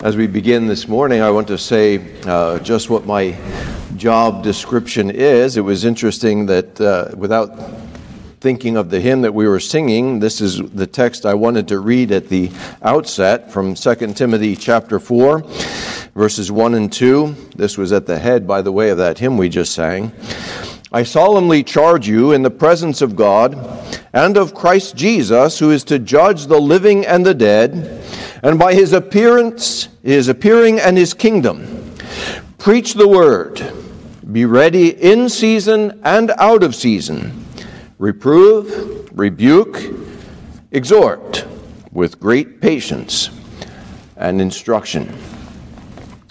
As we begin this morning, I want to say uh, just what my job description is. It was interesting that uh, without thinking of the hymn that we were singing, this is the text I wanted to read at the outset from 2 Timothy chapter 4, verses 1 and 2. This was at the head, by the way, of that hymn we just sang. I solemnly charge you in the presence of God and of Christ Jesus, who is to judge the living and the dead and by his appearance, his appearing and his kingdom. Preach the word. Be ready in season and out of season. Reprove, rebuke, exhort with great patience and instruction.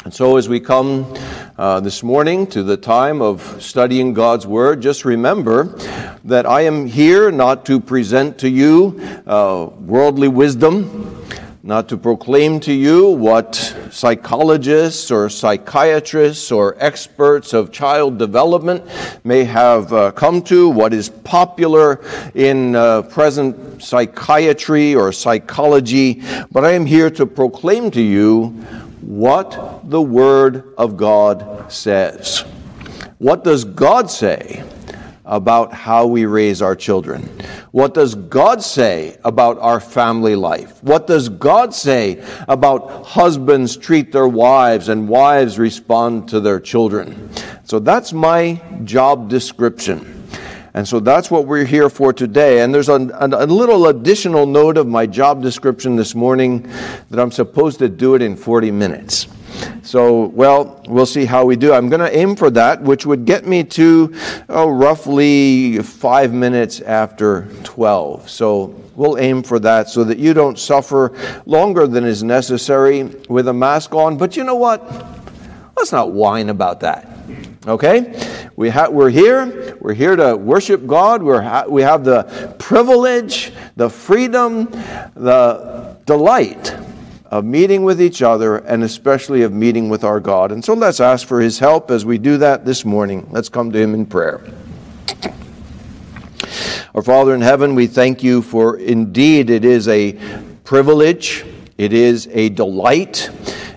And so, as we come uh, this morning to the time of studying God's Word, just remember that I am here not to present to you uh, worldly wisdom not to proclaim to you what psychologists or psychiatrists or experts of child development may have uh, come to, what is popular in uh, present psychiatry or psychology, but I am here to proclaim to you what the Word of God says. What does God say? About how we raise our children? What does God say about our family life? What does God say about husbands treat their wives and wives respond to their children? So that's my job description. And so that's what we're here for today. And there's a, a, little additional note of my job description this morning that I'm supposed to do it in 40 minutes. So, well, we'll see how we do. I'm going to aim for that, which would get me to oh, roughly five minutes after 12. So, we'll aim for that so that you don't suffer longer than is necessary with a mask on. But you know what? Let's not whine about that. Okay? We ha- we're here. We're here to worship God. We're ha- we have the privilege, the freedom, the delight of meeting with each other and especially of meeting with our God. And so let's ask for his help as we do that this morning. Let's come to him in prayer. Our Father in heaven, we thank you for indeed it is a privilege, it is a delight,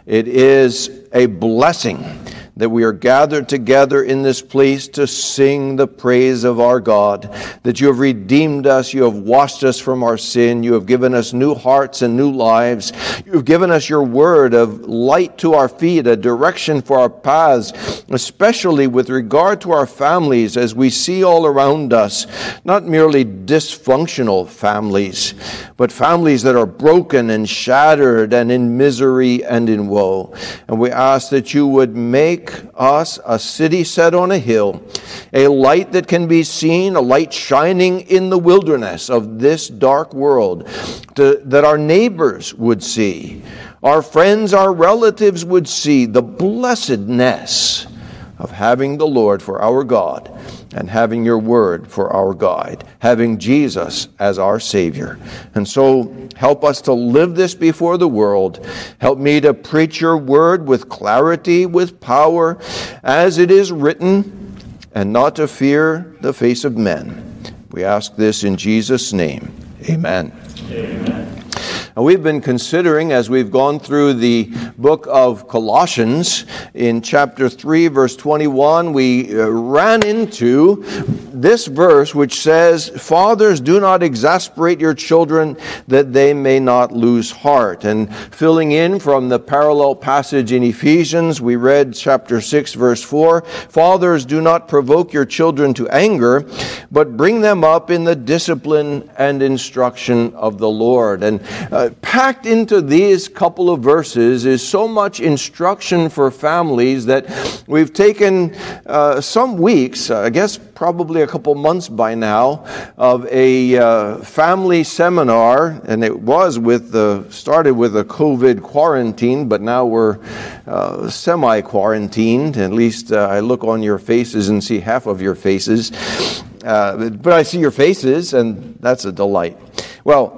it is a blessing that we are gathered together in this place to sing the praise of our God, that you have redeemed us, you have washed us from our sin, you have given us new hearts and new lives, you have given us your word of light to our feet, a direction for our paths, especially with regard to our families as we see all around us, not merely dysfunctional families, but families that are broken and shattered and in misery and in woe. And we ask that you would make us a city set on a hill, a light that can be seen, a light shining in the wilderness of this dark world, to, that our neighbors would see, our friends, our relatives would see the blessedness of having the Lord for our God and having your word for our guide, having Jesus as our Savior. And so help us to live this before the world. Help me to preach your word with clarity, with power, as it is written, and not to fear the face of men. We ask this in Jesus' name. Amen. Amen. We've been considering, as we've gone through the book of Colossians, in chapter 3, verse 21, we uh, ran into this verse which says, Fathers, do not exasperate your children that they may not lose heart. And filling in from the parallel passage in Ephesians, we read chapter 6, verse 4 Fathers, do not provoke your children to anger, but bring them up in the discipline and instruction of the Lord. And uh, packed into these couple of verses is so much instruction for families that we've taken uh, some weeks, I guess probably a couple months by now, of a uh, family seminar, and it was with the started with a COVID quarantine, but now we're uh, semi-quarantined. At least I look on your faces and see half of your faces. Uh, but I see your faces, and that's a delight. Well,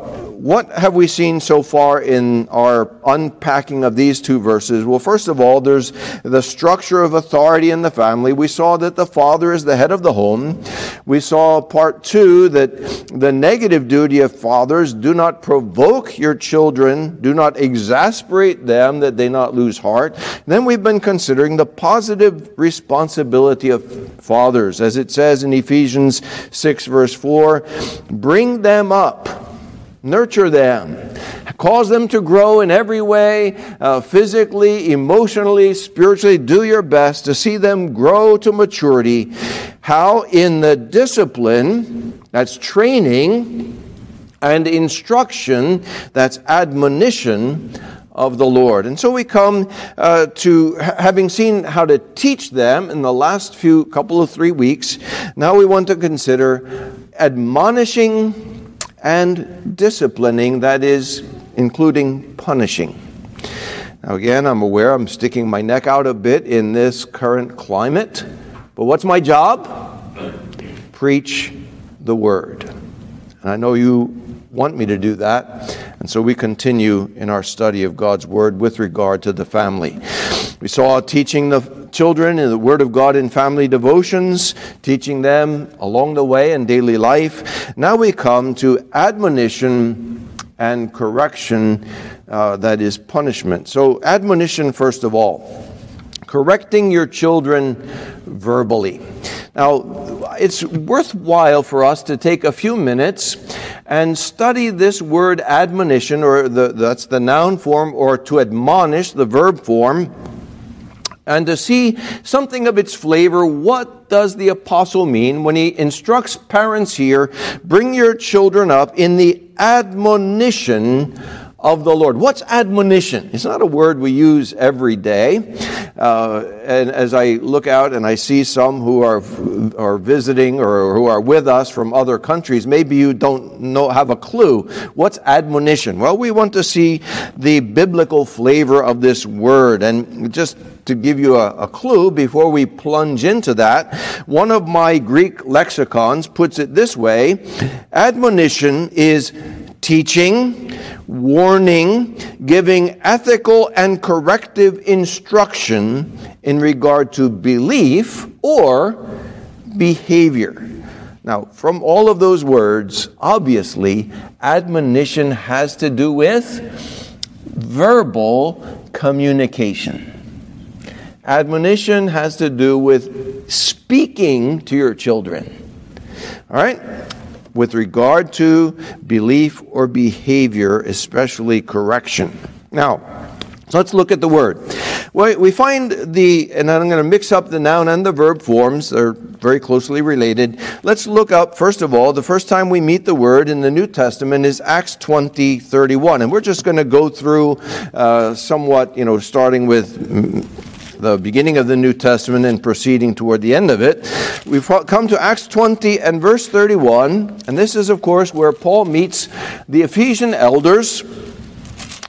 what have we seen so far in our unpacking of these two verses? Well, first of all, there's the structure of authority in the family. We saw that the father is the head of the home. We saw part two that the negative duty of fathers do not provoke your children, do not exasperate them that they not lose heart. Then we've been considering the positive responsibility of fathers, as it says in Ephesians 6, verse 4 bring them up Nurture them. Cause them to grow in every way, uh, physically, emotionally, spiritually. Do your best to see them grow to maturity. How? In the discipline, that's training, and instruction, that's admonition of the Lord. And so we come uh, to having seen how to teach them in the last few couple of three weeks. Now we want to consider admonishing and disciplining, that is, including punishing. Now, again, I'm aware I'm sticking my neck out a bit in this current climate, but what's my job? Preach the word. And I know you want me to do that, and so we continue in our study of God's word with regard to the family. We saw teaching the children in the Word of God in family devotions, teaching them along the way in daily life. Now we come to admonition and correction, uh, that is punishment. So, admonition, first of all, correcting your children verbally. Now, it's worthwhile for us to take a few minutes and study this word admonition, or the, that's the noun form, or to admonish, the verb form and to see something of its flavor. What does the apostle mean when he instructs parents here bring your children up in the admonition of the Lord. What's admonition? It's not a word we use every day. Uh, and as I look out and I see some who are, are visiting or who are with us from other countries, maybe you don't know, have a clue. What's admonition? Well, we want to see the biblical flavor of this word. And just to give you a, a clue before we plunge into that, one of my Greek lexicons puts it this way admonition is teaching, warning, giving ethical and corrective instruction in regard to belief or behavior. Now, from all of those words, obviously, admonition has to do with verbal communication. Admonition has to do with speaking to your children. All right? With regard to belief or behavior, especially correction. Now, let's look at the word. We find the, and I'm going to mix up the noun and the verb forms, they're very closely related. Let's look up, first of all, the first time we meet the word in the New Testament is Acts 20 31. And we're just going to go through uh, somewhat, you know, starting with the beginning of the New Testament and proceeding toward the end of it, we've come to Acts 20 and verse 31. And this is, of course, where Paul meets the Ephesian elders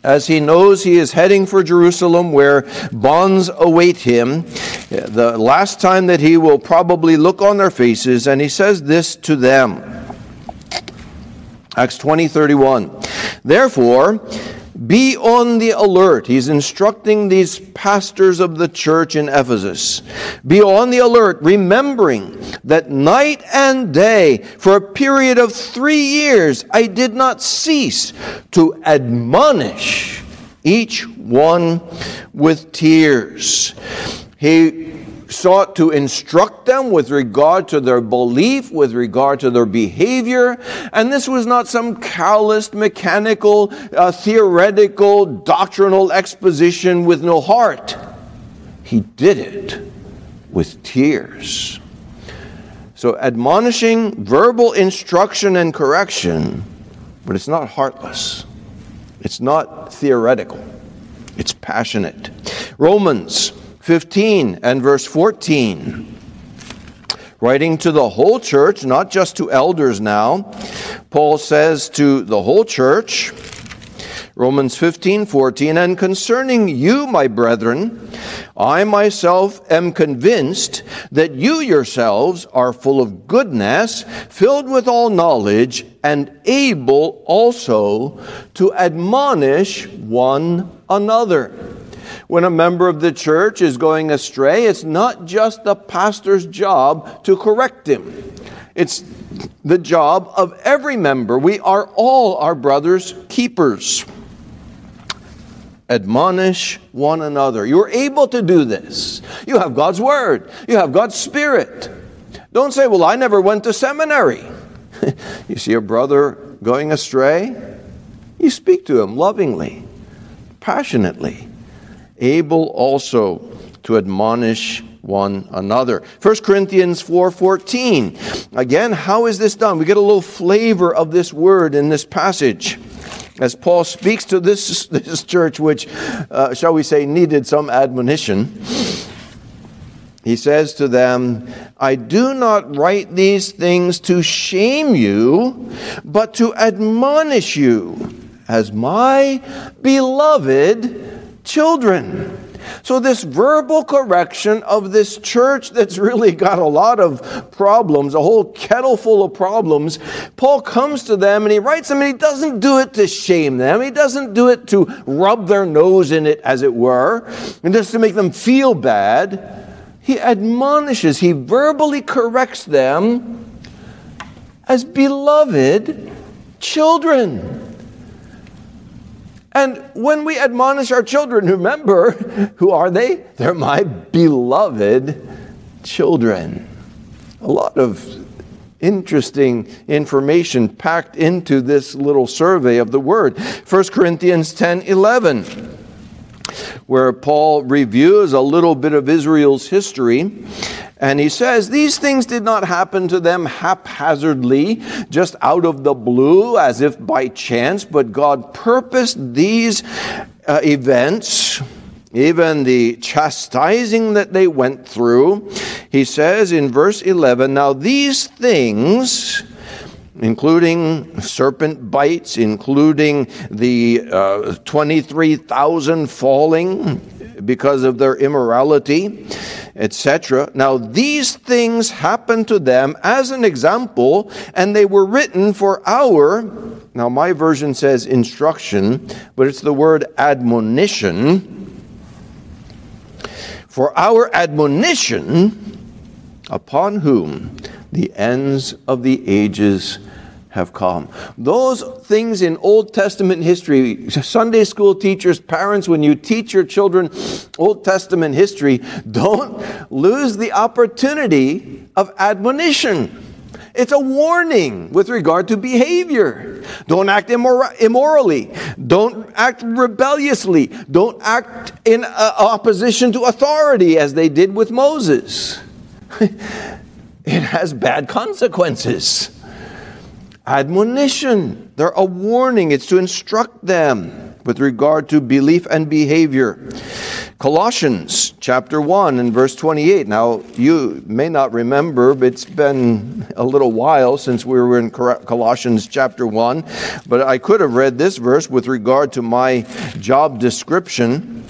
as he knows he is heading for Jerusalem where bonds await him. The last time that he will probably look on their faces, and he says this to them. Acts 20 31. Therefore, be on the alert. He's instructing these pastors of the church in Ephesus. Be on the alert, remembering that night and day, for a period of three years, I did not cease to admonish each one with tears. He sought to instruct them with regard to their belief, with regard to their behavior. And this was not some calloused, mechanical, uh, theoretical, doctrinal exposition with no heart. He did it with tears. So, admonishing, verbal instruction, and correction, but it's not heartless. It's not theoretical. It's passionate. Romans 15 and verse 14. Writing to the whole church, not just to elders now, Paul says to the whole church, Romans 15, 14, and concerning you, my brethren, I myself am convinced that you yourselves are full of goodness, filled with all knowledge, and able also to admonish one another. When a member of the church is going astray, it's not just the pastor's job to correct him. It's the job of every member. We are all our brother's keepers admonish one another. You're able to do this. You have God's Word, you have God's Spirit. Don't say, Well, I never went to seminary. you see a brother going astray, you speak to him lovingly, passionately, able also to admonish one another. 1 Corinthians 4:14. Again, how is this done? We get a little flavor of this word in this passage as Paul speaks to this, this church, which, uh, shall we say, needed some admonition, he says to them, I do not write these things to shame you, but to admonish you as my beloved children. So, this verbal correction of this church that's really got a lot of problems, a whole kettle full of problems, Paul comes to them and he writes them and he doesn't do it to shame them. He doesn't do it to rub their nose in it, as it were, and just to make them feel bad. He admonishes, he verbally corrects them as beloved children. And when we admonish our children, remember, who are they? They're my beloved children. A lot of interesting information packed into this little survey of the word. 1 Corinthians 10 11, where Paul reviews a little bit of Israel's history and he says, These things did not happen to them haphazardly, just out of the blue, as if by chance, but God purposed these uh, events even the chastising that they went through. He says in verse 11, Now these things, including serpent bites, including the uh, 23,000 falling because of their immorality, etc. Now, these things happened to them as an example, and they were written for our, now my version says instruction, but it's the word admonition. For our admonition, upon whom the ends of the ages have come. Those things in Old Testament history, Sunday school teachers, parents, when you teach your children Old Testament history, don't lose the opportunity of admonition. It's a warning with regard to behavior. Don't act immor- immorally. Don't act rebelliously. Don't act in uh, opposition to authority as they did with Moses. it has bad consequences admonition. They're a warning. It's to instruct them with regard to belief and behavior. Colossians chapter 1 and verse 28. Now, you may not remember, but it's been a little while since we were in Colossians chapter 1, but I could have read this verse with regard to my job description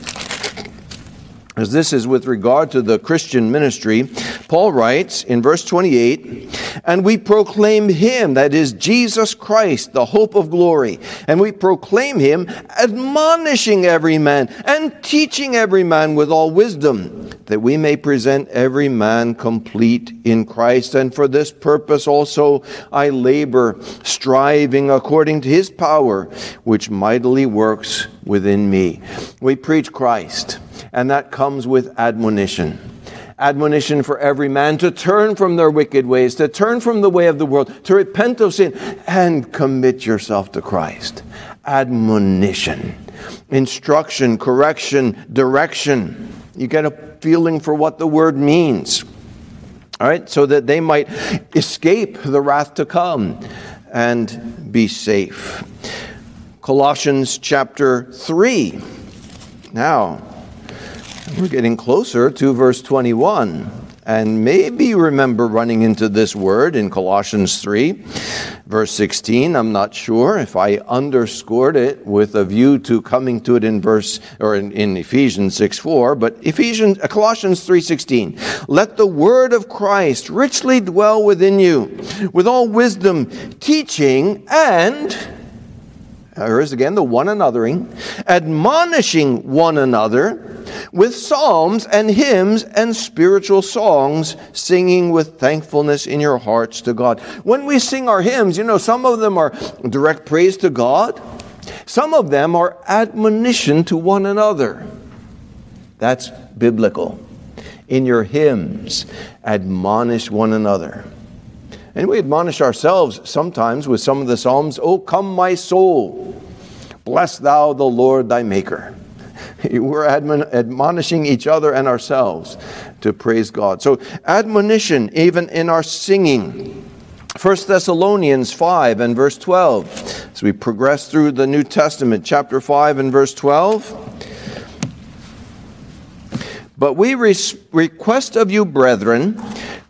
as this is with regard to the Christian ministry, Paul writes in verse 28 And we proclaim him, that is Jesus Christ, the hope of glory. And we proclaim him, admonishing every man and teaching every man with all wisdom, that we may present every man complete in Christ. And for this purpose also I labor, striving according to his power, which mightily works within me. We preach Christ and that comes with admonition. Admonition for every man to turn from their wicked ways, to turn from the way of the world, to repent of sin, and commit yourself to Christ. Admonition, instruction, correction, direction. You get a feeling for what the word means. All right, so that they might escape the wrath to come and be safe. Colossians chapter 3. Now, we're getting closer to verse 21. And maybe remember running into this word in Colossians 3, verse 16. I'm not sure if I underscored it with a view to coming to it in verse or in, in Ephesians 6 4, but Ephesians uh, Colossians 3:16. Let the word of Christ richly dwell within you, with all wisdom, teaching and here is again the one anothering, admonishing one another with psalms and hymns and spiritual songs, singing with thankfulness in your hearts to God. When we sing our hymns, you know, some of them are direct praise to God, some of them are admonition to one another. That's biblical. In your hymns, admonish one another. And we admonish ourselves sometimes with some of the Psalms, Oh, come, my soul, bless thou the Lord thy Maker. We're admonishing each other and ourselves to praise God. So, admonition, even in our singing. 1 Thessalonians 5 and verse 12. As we progress through the New Testament, chapter 5 and verse 12. But we request of you, brethren,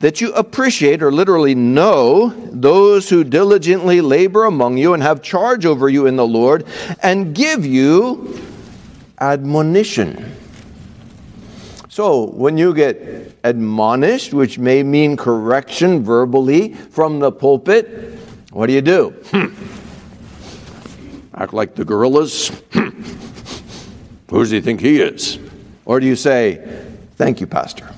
that you appreciate or literally know those who diligently labor among you and have charge over you in the Lord and give you admonition. So, when you get admonished, which may mean correction verbally from the pulpit, what do you do? Hmm. Act like the gorillas? Hmm. Who does he think he is? Or do you say, Thank you, Pastor?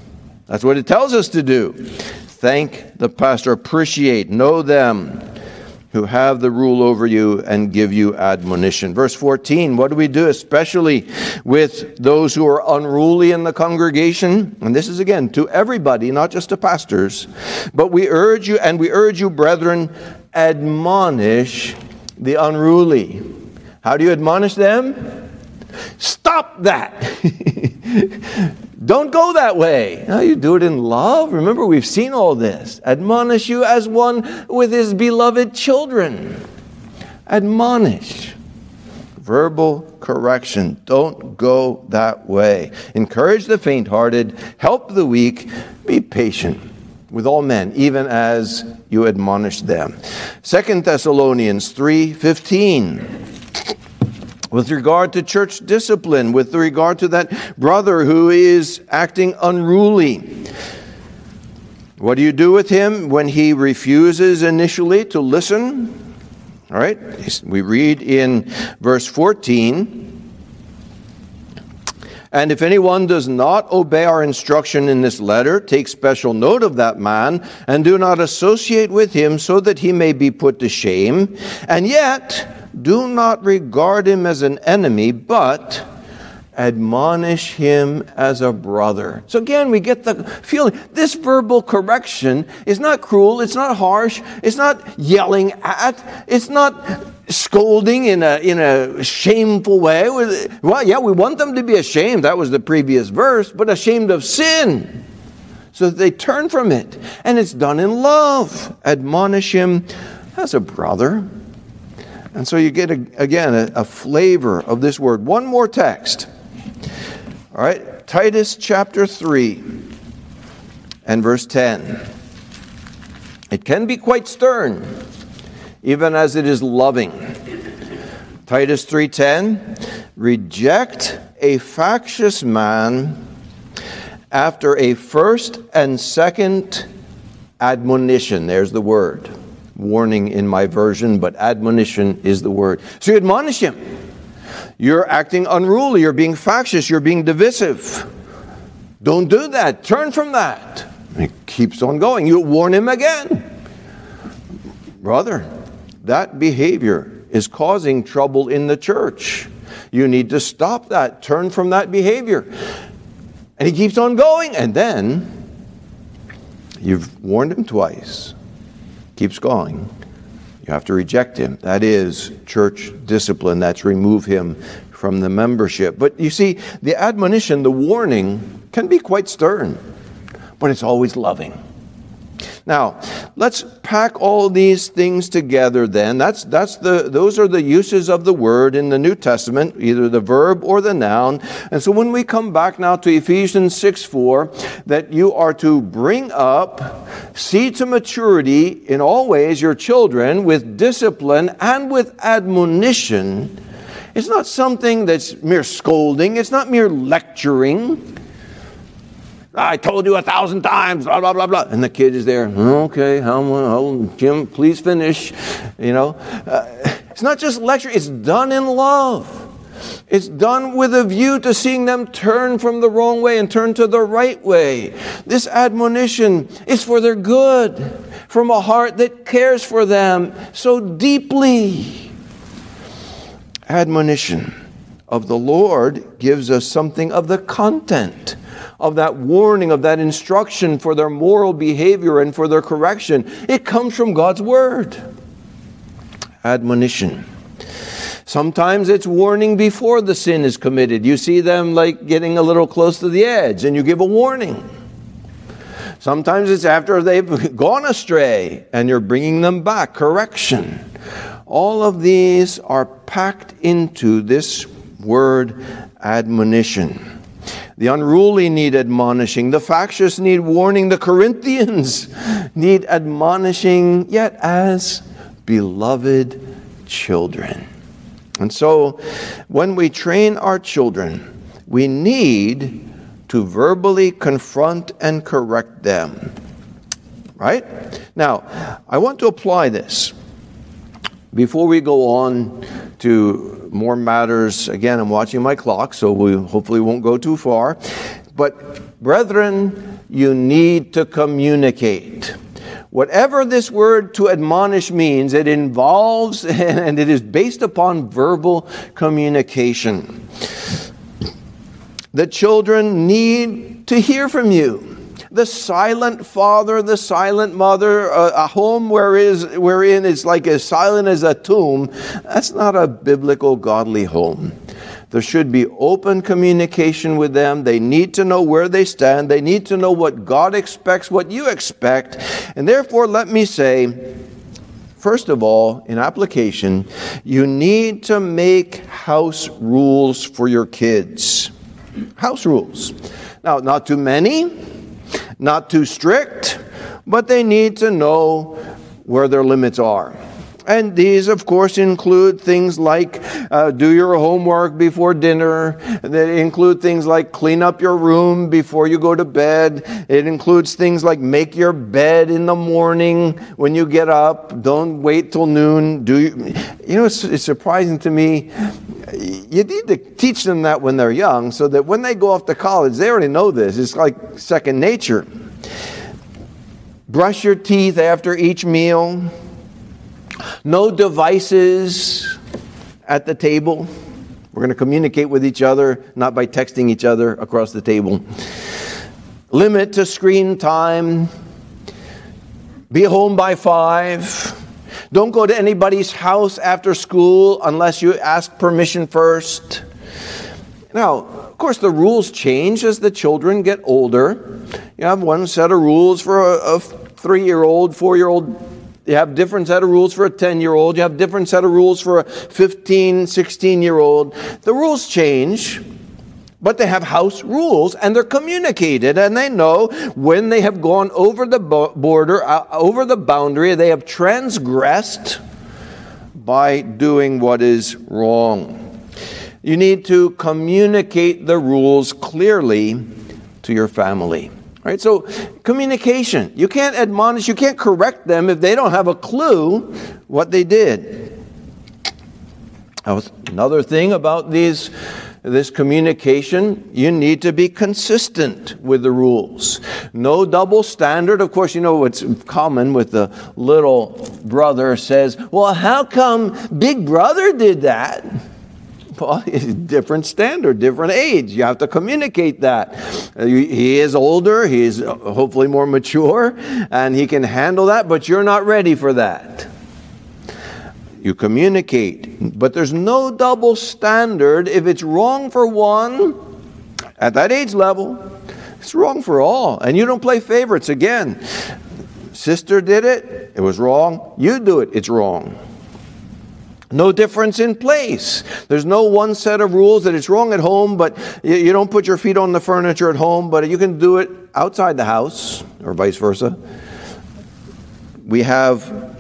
That's what it tells us to do. Thank the pastor, appreciate, know them who have the rule over you and give you admonition. Verse 14, what do we do, especially with those who are unruly in the congregation? And this is again to everybody, not just to pastors. But we urge you, and we urge you, brethren, admonish the unruly. How do you admonish them? Stop that. Don't go that way. No, you do it in love. Remember, we've seen all this. Admonish you as one with his beloved children. Admonish. Verbal correction. Don't go that way. Encourage the faint hearted. Help the weak. Be patient with all men, even as you admonish them. Second Thessalonians 3 15 with regard to church discipline, with regard to that brother who is acting unruly. What do you do with him when he refuses initially to listen? All right, we read in verse 14. And if anyone does not obey our instruction in this letter, take special note of that man and do not associate with him so that he may be put to shame. And yet, do not regard him as an enemy, but admonish him as a brother. So again, we get the feeling this verbal correction is not cruel, it's not harsh, it's not yelling at, it's not scolding in a, in a shameful way. Well, yeah, we want them to be ashamed. That was the previous verse, but ashamed of sin. So that they turn from it. And it's done in love. Admonish him as a brother. And so you get, a, again, a, a flavor of this word. One more text. All right, Titus chapter 3 and verse 10. It can be quite stern, even as it is loving. Titus 3:10 Reject a factious man after a first and second admonition. There's the word warning in my version, but admonition is the word. So you admonish him. You're acting unruly, you're being factious, you're being divisive. Don't do that. Turn from that. It keeps on going. You warn him again. Brother, that behavior is causing trouble in the church. You need to stop that. Turn from that behavior. And he keeps on going. And then you've warned him twice keeps going. You have to reject him. That is church discipline. That's remove him from the membership. But you see, the admonition, the warning, can be quite stern, but it's always loving. Now, let's pack all these things together then. That's, that's the, those are the uses of the word in the New Testament, either the verb or the noun. And so when we come back now to Ephesians 6 4, that you are to bring up, see to maturity in all ways your children with discipline and with admonition. It's not something that's mere scolding, it's not mere lecturing. I told you a thousand times, blah, blah, blah, blah. And the kid is there, okay, how, how, Jim, please finish. You know, uh, it's not just lecture, it's done in love. It's done with a view to seeing them turn from the wrong way and turn to the right way. This admonition is for their good, from a heart that cares for them so deeply. Admonition of the Lord gives us something of the content of that warning, of that instruction for their moral behavior and for their correction. It comes from God's Word. Admonition. Sometimes it's warning before the sin is committed. You see them like getting a little close to the edge and you give a warning. Sometimes it's after they've gone astray and you're bringing them back, correction. All of these are packed into this word admonition. The unruly need admonishing. The factious need warning. The Corinthians need admonishing, yet as beloved children. And so, when we train our children, we need to verbally confront and correct them. Right? Now, I want to apply this. Before we go on to more matters. Again, I'm watching my clock, so we hopefully won't go too far. But, brethren, you need to communicate. Whatever this word to admonish means, it involves and it is based upon verbal communication. The children need to hear from you the silent father, the silent mother, a, a home where is, wherein it's like as silent as a tomb, that's not a biblical, godly home. There should be open communication with them. They need to know where they stand. They need to know what God expects, what you expect. And therefore, let me say, first of all, in application, you need to make house rules for your kids. House rules. Now, not too many not too strict, but they need to know where their limits are. And these, of course, include things like uh, do your homework before dinner. They include things like clean up your room before you go to bed. It includes things like make your bed in the morning when you get up. Don't wait till noon. Do you, you know? It's, it's surprising to me. You need to teach them that when they're young, so that when they go off to college, they already know this. It's like second nature. Brush your teeth after each meal no devices at the table. We're going to communicate with each other, not by texting each other across the table. Limit to screen time. Be home by five. Don't go to anybody's house after school unless you ask permission first. Now, of course, the rules change as the children get older. You have one set of rules for a, a three year old, four year old you have different set of rules for a 10 year old. You have different set of rules for a 15, 16 year old. The rules change, but they have house rules and they're communicated and they know when they have gone over the border, uh, over the boundary, they have transgressed by doing what is wrong. You need to communicate the rules clearly to your family. Right? So, communication. You can't admonish, you can't correct them if they don't have a clue what they did. Another thing about these this communication, you need to be consistent with the rules. No double standard. Of course, you know what's common with the little brother says, Well, how come Big Brother did that? Well, different standard, different age. You have to communicate that. Uh, he is older, he's uh, hopefully more mature, and he can handle that, but you're not ready for that. You communicate, but there's no double standard. If it's wrong for one at that age level, it's wrong for all. And you don't play favorites again. sister did it, it was wrong. You do it, it's wrong. No difference in place. There's no one set of rules that it's wrong at home, but you don't put your feet on the furniture at home, but you can do it outside the house, or vice versa. We have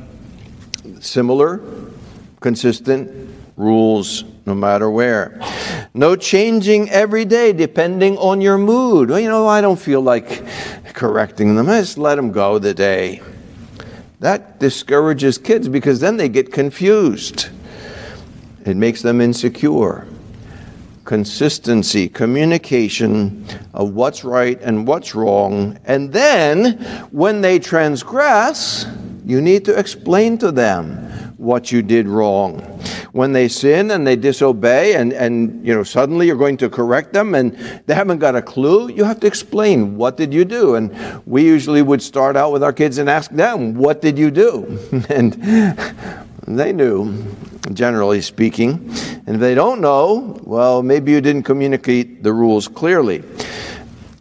similar, consistent rules no matter where. No changing every day depending on your mood. Well, you know, I don't feel like correcting them. I just let them go the day. That discourages kids because then they get confused. It makes them insecure. Consistency, communication of what's right and what's wrong. And then, when they transgress, you need to explain to them what you did wrong. When they sin and they disobey, and, and you know suddenly you're going to correct them, and they haven't got a clue, you have to explain what did you do. And we usually would start out with our kids and ask them, "What did you do?" and they knew, generally speaking. And if they don't know, well, maybe you didn't communicate the rules clearly.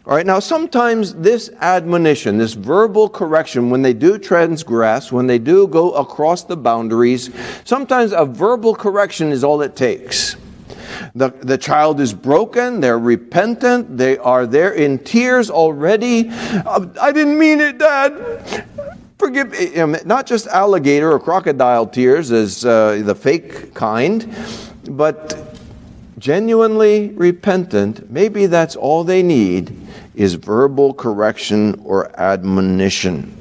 All right, now sometimes this admonition, this verbal correction, when they do transgress, when they do go across the boundaries, sometimes a verbal correction is all it takes. The, the child is broken, they're repentant, they are there in tears already. Uh, I didn't mean it, Dad. Forgive me. Not just alligator or crocodile tears as uh, the fake kind, but genuinely repentant. Maybe that's all they need is verbal correction or admonition.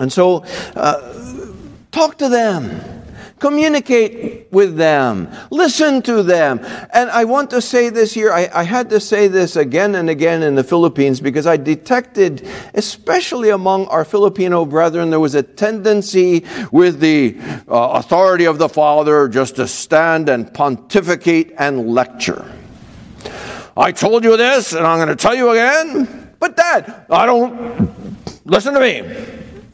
And so, uh, talk to them. Communicate with them. Listen to them. And I want to say this here. I, I, had to say this again and again in the Philippines because I detected, especially among our Filipino brethren, there was a tendency with the uh, authority of the Father just to stand and pontificate and lecture. I told you this, and I'm going to tell you again. But, Dad, I don't listen to me.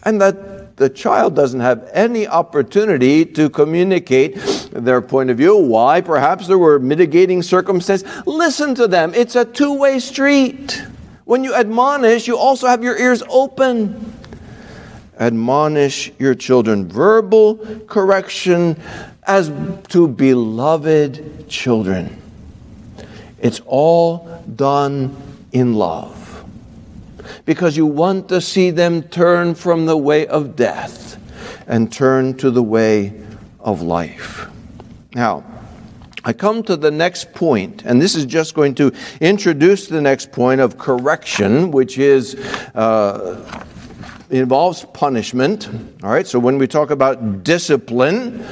And that the child doesn't have any opportunity to communicate their point of view. Why? Perhaps there were mitigating circumstances. Listen to them. It's a two way street. When you admonish, you also have your ears open. Admonish your children. Verbal correction as to beloved children. It's all done in love. Because you want to see them turn from the way of death and turn to the way of life. Now, I come to the next point, and this is just going to introduce the next point of correction, which is uh, involves punishment. All right, so when we talk about discipline,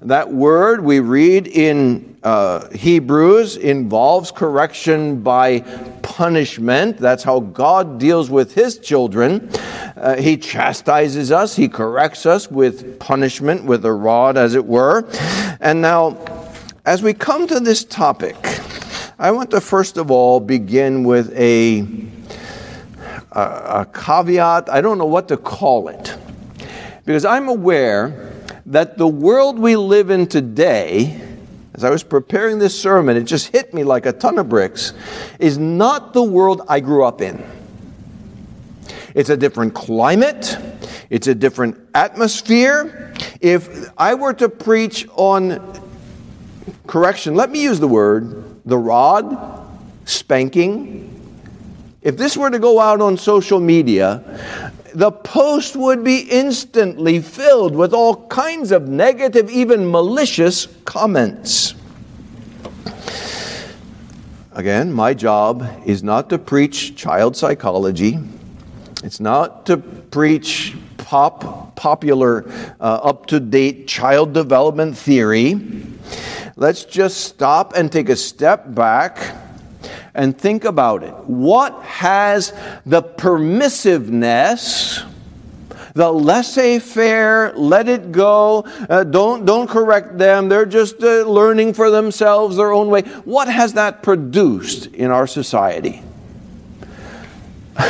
that word we read in uh, Hebrews involves correction by punishment. That's how God deals with his children. Uh, he chastises us, he corrects us with punishment, with a rod, as it were. And now, as we come to this topic, I want to first of all begin with a, a, a caveat. I don't know what to call it. Because I'm aware that the world we live in today, as I was preparing this sermon, it just hit me like a ton of bricks, is not the world I grew up in. It's a different climate, it's a different atmosphere. If I were to preach on correction, let me use the word the rod, spanking. If this were to go out on social media, the post would be instantly filled with all kinds of negative, even malicious comments. Again, my job is not to preach child psychology. It's not to preach pop, popular, uh, up to date child development theory. Let's just stop and take a step back and think about it. What has the permissiveness, the laissez faire, let it go, uh, don't, don't correct them, they're just uh, learning for themselves their own way. What has that produced in our society?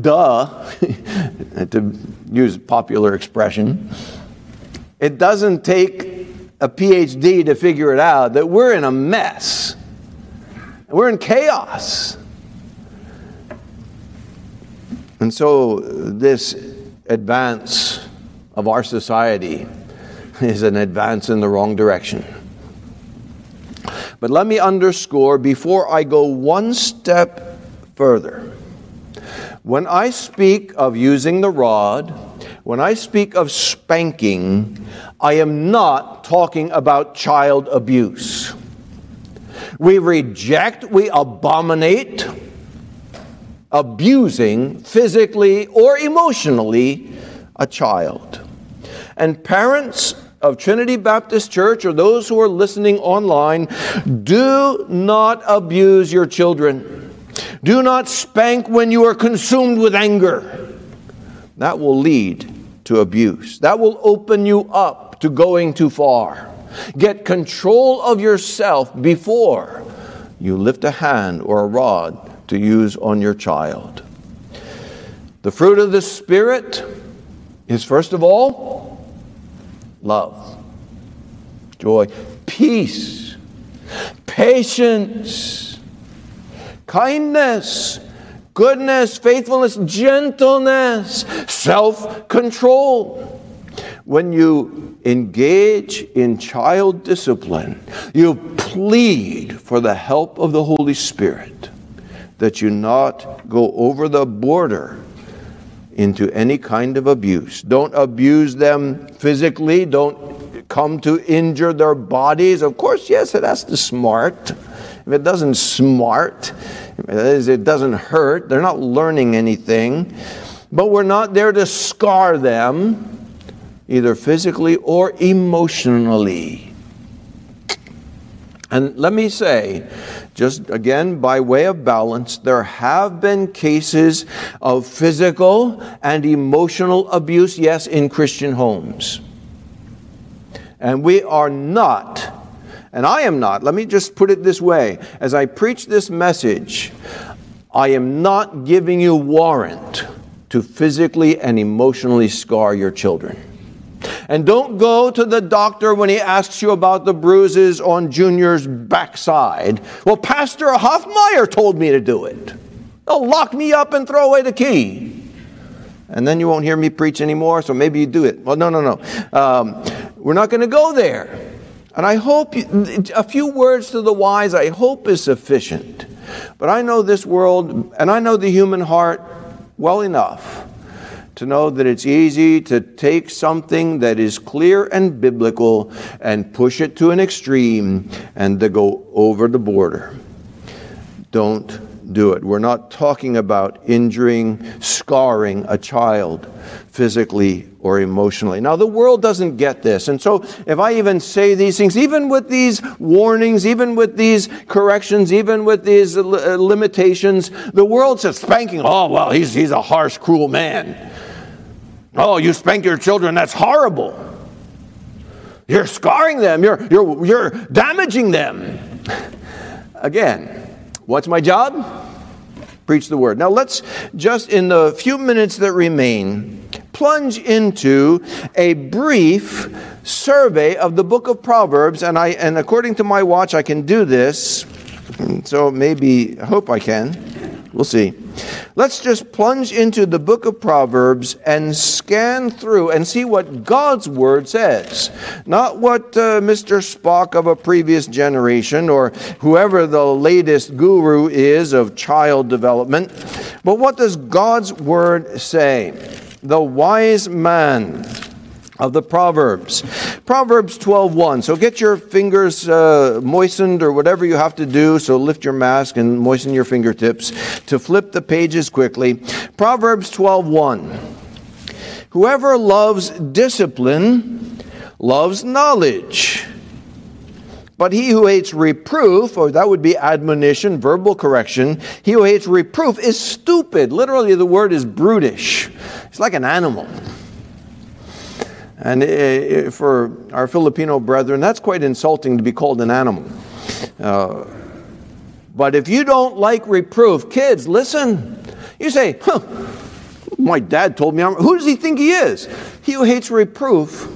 Duh, to use popular expression, it doesn't take a PhD to figure it out that we're in a mess. We're in chaos. And so, this advance of our society is an advance in the wrong direction. But let me underscore before I go one step further. When I speak of using the rod, when I speak of spanking, I am not talking about child abuse. We reject, we abominate abusing physically or emotionally a child. And parents of Trinity Baptist Church or those who are listening online, do not abuse your children. Do not spank when you are consumed with anger. That will lead to abuse. That will open you up to going too far. Get control of yourself before you lift a hand or a rod to use on your child. The fruit of the Spirit is, first of all, love, joy, peace, patience, kindness, goodness, faithfulness, gentleness, self control. When you engage in child discipline, you plead for the help of the Holy Spirit that you not go over the border into any kind of abuse. Don't abuse them physically, don't come to injure their bodies. Of course, yes, it has to smart. If it doesn't smart, it doesn't hurt, they're not learning anything. But we're not there to scar them, either physically or emotionally. And let me say, just again by way of balance, there have been cases of physical and emotional abuse, yes, in Christian homes. And we are not and I am not. Let me just put it this way. As I preach this message, I am not giving you warrant to physically and emotionally scar your children. And don't go to the doctor when he asks you about the bruises on Junior's backside. Well, Pastor Hofmaier told me to do it. They'll lock me up and throw away the key. And then you won't hear me preach anymore, so maybe you do it. Well, no, no, no. Um, we're not going to go there. And I hope a few words to the wise, I hope is sufficient. But I know this world and I know the human heart well enough to know that it's easy to take something that is clear and biblical and push it to an extreme and to go over the border. Don't do it. We're not talking about injuring, scarring a child physically or emotionally. Now, the world doesn't get this. And so, if I even say these things, even with these warnings, even with these corrections, even with these uh, limitations, the world says, spanking, oh, well, he's, he's a harsh, cruel man. Oh, you spank your children, that's horrible. You're scarring them, you're, you're, you're damaging them. Again, What's my job? Preach the word. Now let's just, in the few minutes that remain, plunge into a brief survey of the book of Proverbs. And, I, and according to my watch, I can do this. So maybe, I hope I can. We'll see. Let's just plunge into the book of Proverbs and scan through and see what God's word says. Not what uh, Mr. Spock of a previous generation or whoever the latest guru is of child development, but what does God's word say? The wise man of the Proverbs. Proverbs 12:1. So get your fingers uh, moistened or whatever you have to do. So lift your mask and moisten your fingertips to flip the pages quickly. Proverbs 12:1. Whoever loves discipline loves knowledge. But he who hates reproof, or that would be admonition, verbal correction, he who hates reproof is stupid. Literally, the word is brutish. It's like an animal. And for our Filipino brethren, that's quite insulting to be called an animal. Uh, but if you don't like reproof, kids, listen. You say, huh, my dad told me, I'm, who does he think he is? He who hates reproof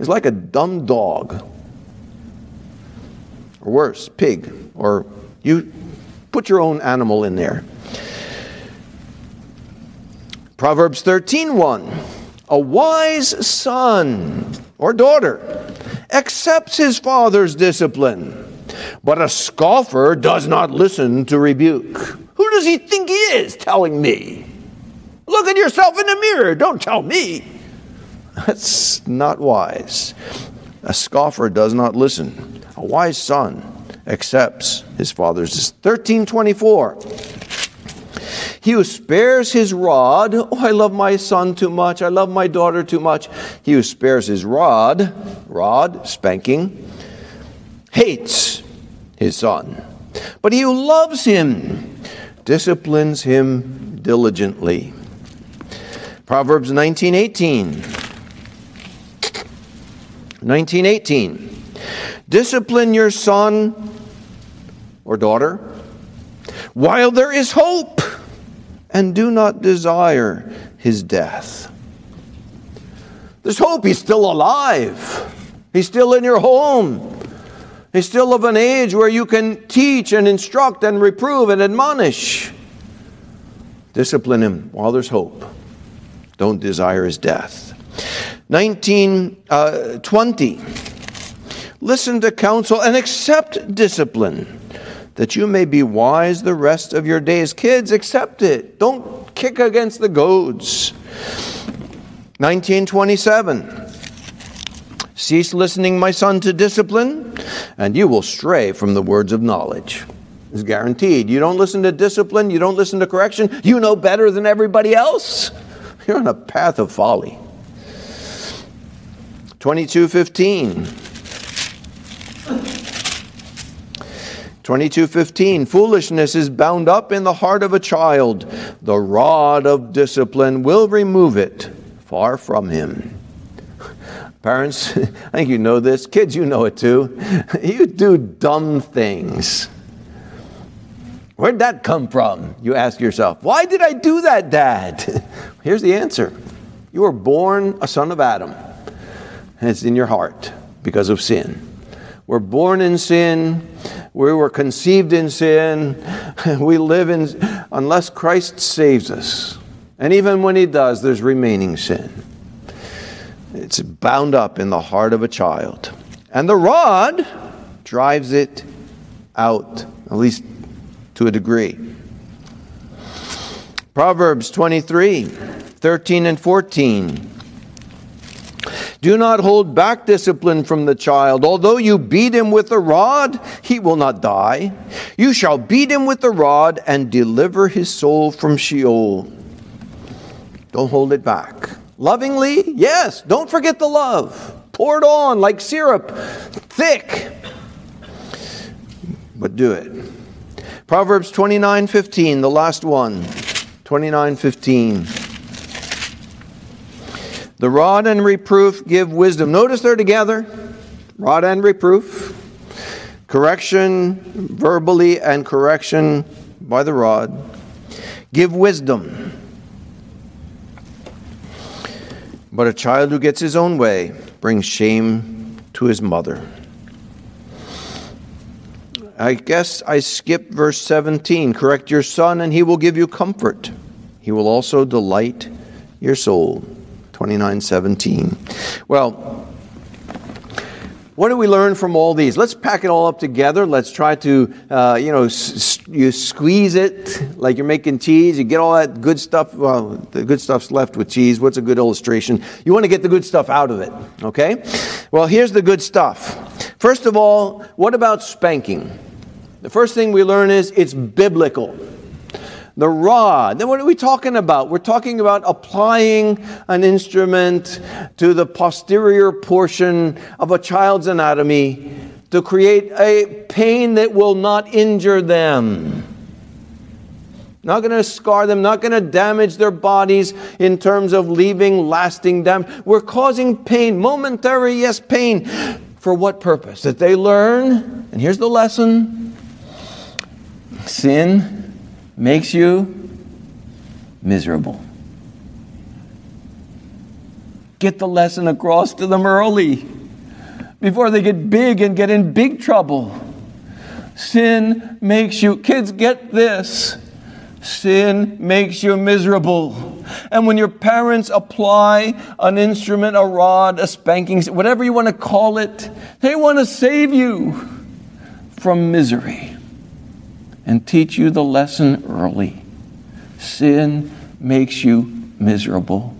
is like a dumb dog. Or worse, pig. Or you put your own animal in there. Proverbs 13 1. A wise son or daughter accepts his father's discipline, but a scoffer does not listen to rebuke. Who does he think he is telling me? Look at yourself in the mirror. Don't tell me. That's not wise. A scoffer does not listen. A wise son accepts his father's. 1324. He who spares his rod, oh, I love my son too much, I love my daughter too much. He who spares his rod, rod, spanking, hates his son. But he who loves him disciplines him diligently. Proverbs 19:18. 1918. Discipline your son or daughter while there is hope and do not desire his death. There's hope. He's still alive. He's still in your home. He's still of an age where you can teach and instruct and reprove and admonish. Discipline him while there's hope. Don't desire his death. 1920. Uh, Listen to counsel and accept discipline that you may be wise the rest of your days. Kids, accept it. Don't kick against the goads. 1927. Cease listening, my son, to discipline, and you will stray from the words of knowledge. It's guaranteed. You don't listen to discipline, you don't listen to correction, you know better than everybody else. You're on a path of folly. 2215. 22:15 Foolishness is bound up in the heart of a child. The rod of discipline will remove it. Far from him. Parents I think you know this. Kids you know it too. You do dumb things. Where'd that come from you ask yourself? Why did I do that dad? Here's the answer. You were born a son of Adam. And it's in your heart because of sin. We're born in sin. We were conceived in sin. We live in, unless Christ saves us. And even when He does, there's remaining sin. It's bound up in the heart of a child. And the rod drives it out, at least to a degree. Proverbs 23 13 and 14. Do not hold back discipline from the child. Although you beat him with a rod, he will not die. You shall beat him with the rod and deliver his soul from Sheol. Don't hold it back. Lovingly, yes. Don't forget the love. Pour it on like syrup, thick. But do it. Proverbs 29 15, the last one. 29 15. The rod and reproof give wisdom. Notice they're together rod and reproof, correction verbally and correction by the rod. Give wisdom. But a child who gets his own way brings shame to his mother. I guess I skipped verse 17. Correct your son, and he will give you comfort. He will also delight your soul. 2917. Well, what do we learn from all these? Let's pack it all up together. Let's try to, uh, you know, s- you squeeze it like you're making cheese. You get all that good stuff. Well, the good stuff's left with cheese. What's a good illustration? You want to get the good stuff out of it, okay? Well, here's the good stuff. First of all, what about spanking? The first thing we learn is it's biblical the rod. Then what are we talking about? We're talking about applying an instrument to the posterior portion of a child's anatomy to create a pain that will not injure them. Not going to scar them, not going to damage their bodies in terms of leaving lasting damage. We're causing pain, momentary, yes, pain. For what purpose? That they learn, and here's the lesson sin makes you miserable. Get the lesson across to them early before they get big and get in big trouble. Sin makes you, kids, get this. sin makes you miserable. And when your parents apply an instrument, a rod, a spanking, whatever you want to call it, they want to save you from misery and teach you the lesson early. Sin makes you miserable.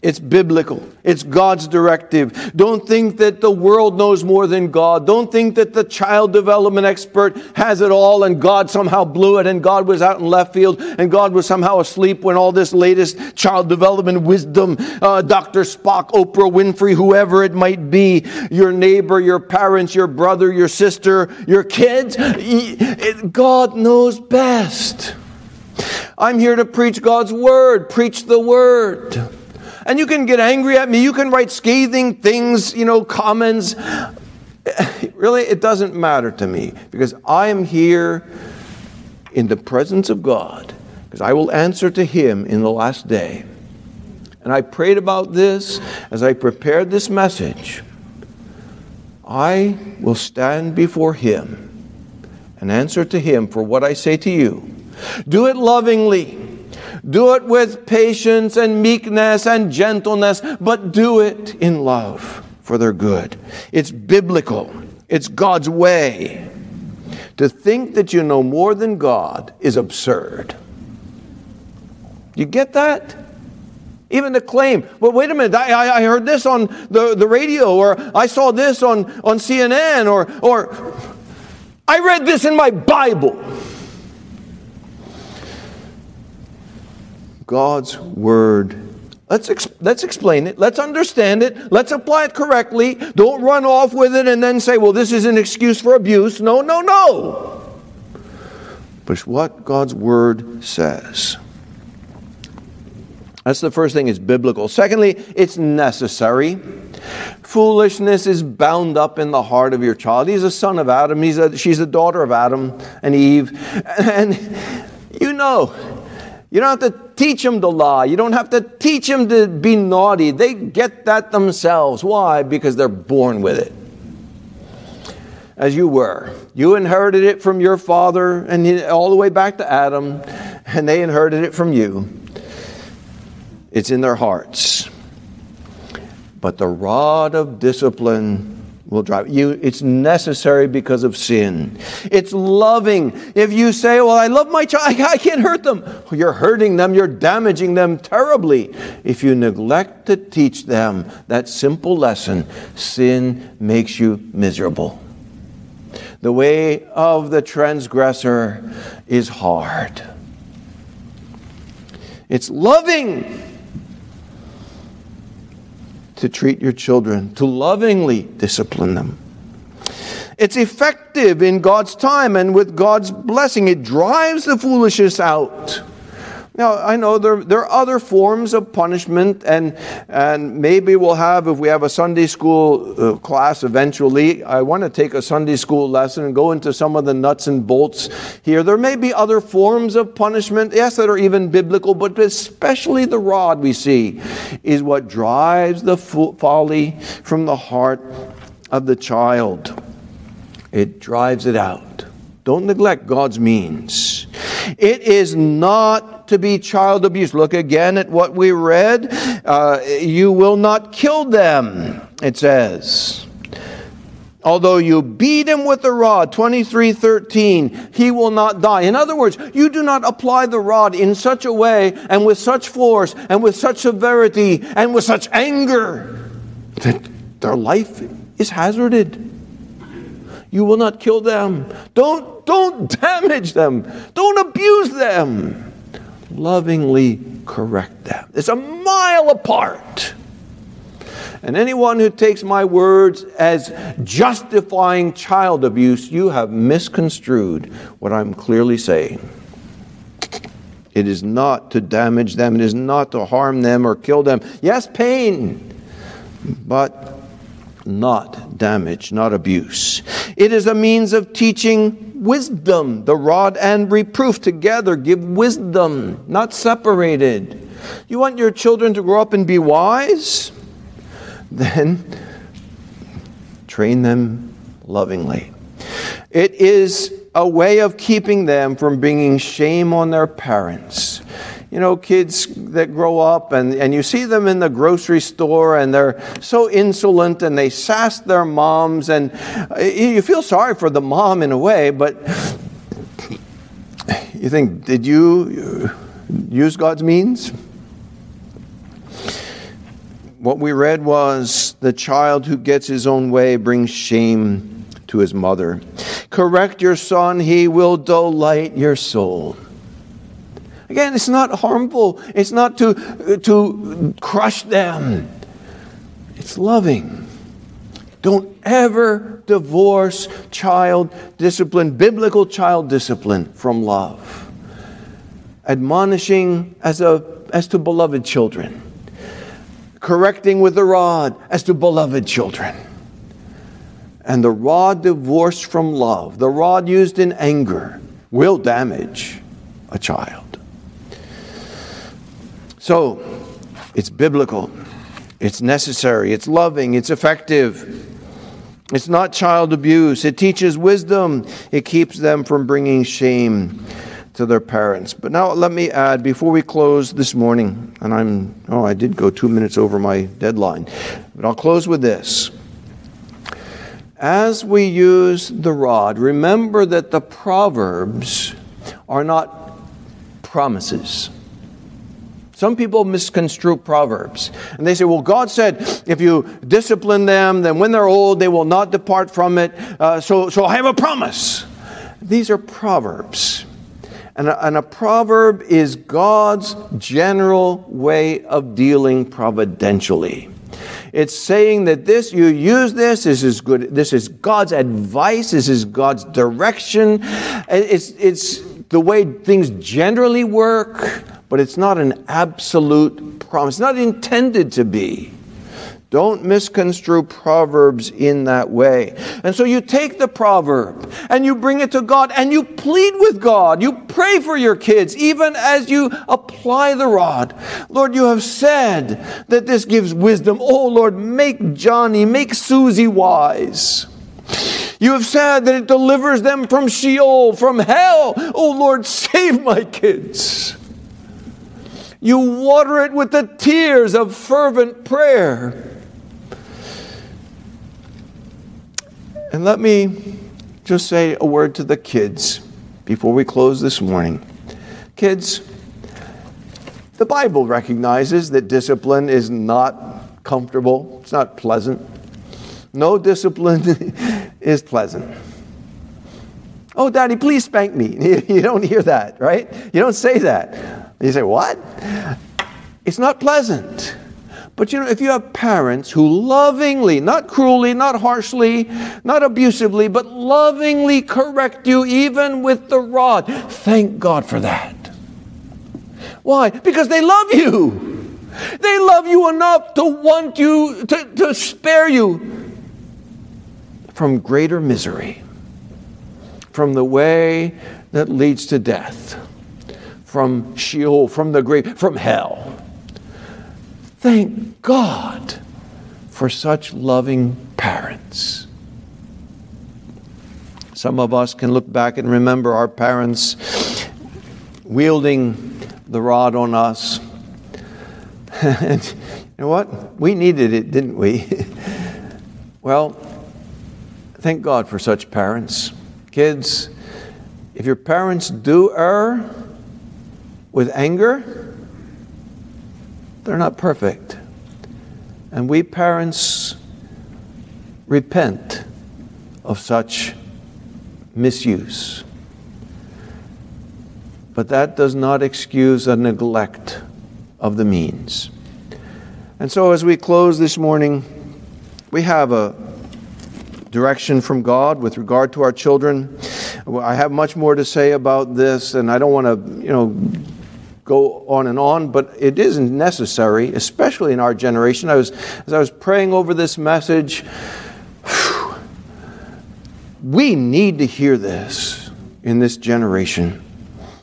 It's biblical. It's God's directive. Don't think that the world knows more than God. Don't think that the child development expert has it all and God somehow blew it and God was out in left field and God was somehow asleep when all this latest child development wisdom, uh, Dr. Spock, Oprah Winfrey, whoever it might be, your neighbor, your parents, your brother, your sister, your kids, God knows best. I'm here to preach God's word. Preach the word. And you can get angry at me. You can write scathing things, you know, comments. really, it doesn't matter to me because I am here in the presence of God because I will answer to Him in the last day. And I prayed about this as I prepared this message. I will stand before Him and answer to Him for what I say to you. Do it lovingly do it with patience and meekness and gentleness, but do it in love for their good. It's biblical, it's God's way. To think that you know more than God is absurd. You get that? Even the claim, well, wait a minute, I, I heard this on the, the radio, or I saw this on, on CNN, or, or I read this in my Bible. God's Word. Let's, ex- let's explain it. Let's understand it. Let's apply it correctly. Don't run off with it and then say, well, this is an excuse for abuse. No, no, no. But it's what God's Word says. That's the first thing, it's biblical. Secondly, it's necessary. Foolishness is bound up in the heart of your child. He's a son of Adam, He's a, she's a daughter of Adam and Eve. And you know, you don't have to teach them to lie. You don't have to teach them to be naughty. They get that themselves. Why? Because they're born with it. As you were. You inherited it from your father and all the way back to Adam, and they inherited it from you. It's in their hearts. But the rod of discipline will drive you. It's necessary because of sin. It's loving. If you say, Well, I love my child, I can't hurt them, you're hurting them, you're damaging them terribly. If you neglect to teach them that simple lesson, sin makes you miserable. The way of the transgressor is hard. It's loving to treat your children, to lovingly discipline them. It's effective in God's time and with God's blessing. It drives the foolishness out. Now, I know there, there are other forms of punishment, and, and maybe we'll have, if we have a Sunday school uh, class eventually, I want to take a Sunday school lesson and go into some of the nuts and bolts here. There may be other forms of punishment, yes, that are even biblical, but especially the rod we see is what drives the folly from the heart of the child. It drives it out. Don't neglect God's means. It is not to be child abuse. Look again at what we read. Uh, you will not kill them, it says. Although you beat him with the rod, 23:13, he will not die. In other words, you do not apply the rod in such a way and with such force and with such severity and with such anger that their life is hazarded. You will not kill them. Don't, don't damage them. Don't abuse them lovingly correct them. It's a mile apart. And anyone who takes my words as justifying child abuse, you have misconstrued what I'm clearly saying. It is not to damage them, it is not to harm them or kill them. Yes, pain, but not damage, not abuse. It is a means of teaching wisdom. The rod and reproof together give wisdom, not separated. You want your children to grow up and be wise? Then train them lovingly. It is a way of keeping them from bringing shame on their parents. You know, kids that grow up and, and you see them in the grocery store and they're so insolent and they sass their moms, and uh, you feel sorry for the mom in a way, but you think, did you use God's means? What we read was the child who gets his own way brings shame to his mother. Correct your son, he will delight your soul. Again, it's not harmful, it's not to, to crush them, it's loving. Don't ever divorce child discipline, biblical child discipline, from love. Admonishing as, a, as to beloved children, correcting with the rod as to beloved children. And the rod divorced from love, the rod used in anger, will damage a child. So, it's biblical, it's necessary, it's loving, it's effective. It's not child abuse. It teaches wisdom. It keeps them from bringing shame to their parents. But now let me add before we close this morning, and I'm, oh, I did go two minutes over my deadline, but I'll close with this. As we use the rod, remember that the Proverbs are not promises. Some people misconstrue Proverbs. And they say, well, God said, if you discipline them, then when they're old, they will not depart from it. Uh, so, so I have a promise. These are Proverbs. And a, and a proverb is God's general way of dealing providentially. It's saying that this, you use this, this is good, this is God's advice, this is God's direction. It's, it's the way things generally work but it's not an absolute promise. It's not intended to be. Don't misconstrue Proverbs in that way. And so you take the proverb and you bring it to God and you plead with God. You pray for your kids even as you apply the rod. Lord, you have said that this gives wisdom. Oh, Lord, make Johnny, make Susie wise. You have said that it delivers them from Sheol, from hell. Oh, Lord, save my kids. You water it with the tears of fervent prayer. And let me just say a word to the kids before we close this morning. Kids, the Bible recognizes that discipline is not comfortable, it's not pleasant. No discipline is pleasant. Oh, Daddy, please spank me. You don't hear that, right? You don't say that. You say, What? It's not pleasant. But you know, if you have parents who lovingly, not cruelly, not harshly, not abusively, but lovingly correct you, even with the rod, thank God for that. Why? Because they love you. They love you enough to want you, to, to spare you from greater misery, from the way that leads to death from Sheol, from the grave, from hell. Thank God for such loving parents. Some of us can look back and remember our parents wielding the rod on us. and you know what? We needed it, didn't we? well, thank God for such parents. Kids, if your parents do err, with anger, they're not perfect. And we parents repent of such misuse. But that does not excuse a neglect of the means. And so, as we close this morning, we have a direction from God with regard to our children. I have much more to say about this, and I don't want to, you know, go on and on, but it isn't necessary, especially in our generation. I was, as I was praying over this message, whew, we need to hear this in this generation.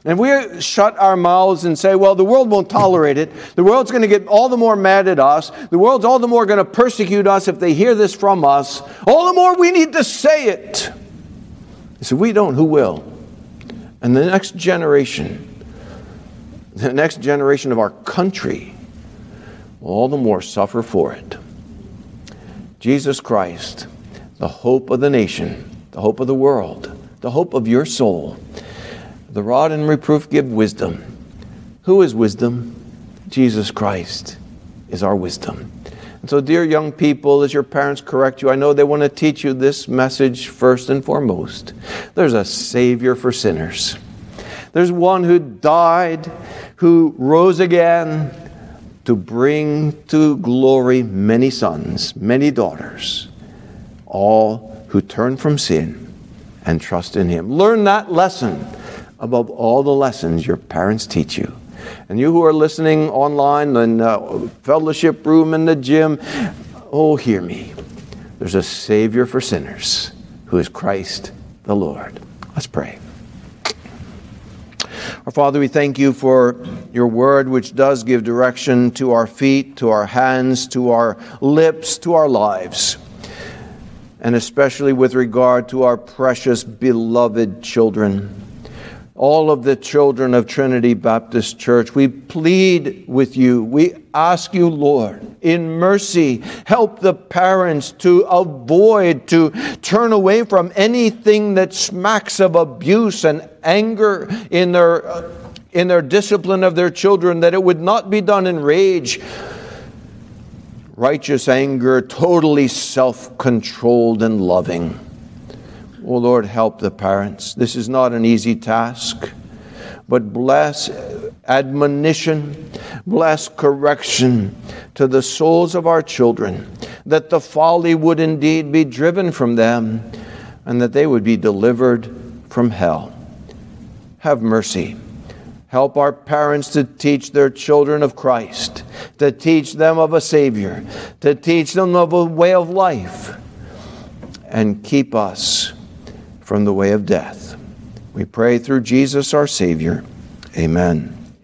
And we shut our mouths and say, well, the world won't tolerate it. The world's going to get all the more mad at us. The world's all the more going to persecute us if they hear this from us. All the more we need to say it. Said, We don't, who will? And the next generation, the next generation of our country, will all the more suffer for it. Jesus Christ, the hope of the nation, the hope of the world, the hope of your soul. The rod and reproof give wisdom. Who is wisdom? Jesus Christ is our wisdom. And so, dear young people, as your parents correct you, I know they want to teach you this message first and foremost. There's a Savior for sinners. There's one who died, who rose again to bring to glory many sons, many daughters, all who turn from sin and trust in Him. Learn that lesson above all the lessons your parents teach you. And you who are listening online in the fellowship room in the gym, oh, hear me. There's a Savior for sinners who is Christ the Lord. Let's pray. Our Father, we thank you for your word, which does give direction to our feet, to our hands, to our lips, to our lives, and especially with regard to our precious, beloved children all of the children of Trinity Baptist Church. We plead with you. We ask you, Lord, in mercy, help the parents to avoid, to turn away from anything that smacks of abuse and anger in their, uh, in their discipline of their children, that it would not be done in rage. Righteous anger, totally self controlled and loving. Oh Lord, help the parents. This is not an easy task, but bless admonition, bless correction to the souls of our children, that the folly would indeed be driven from them, and that they would be delivered from hell. Have mercy. Help our parents to teach their children of Christ, to teach them of a Savior, to teach them of a way of life, and keep us from the way of death. We pray through Jesus our Savior. Amen.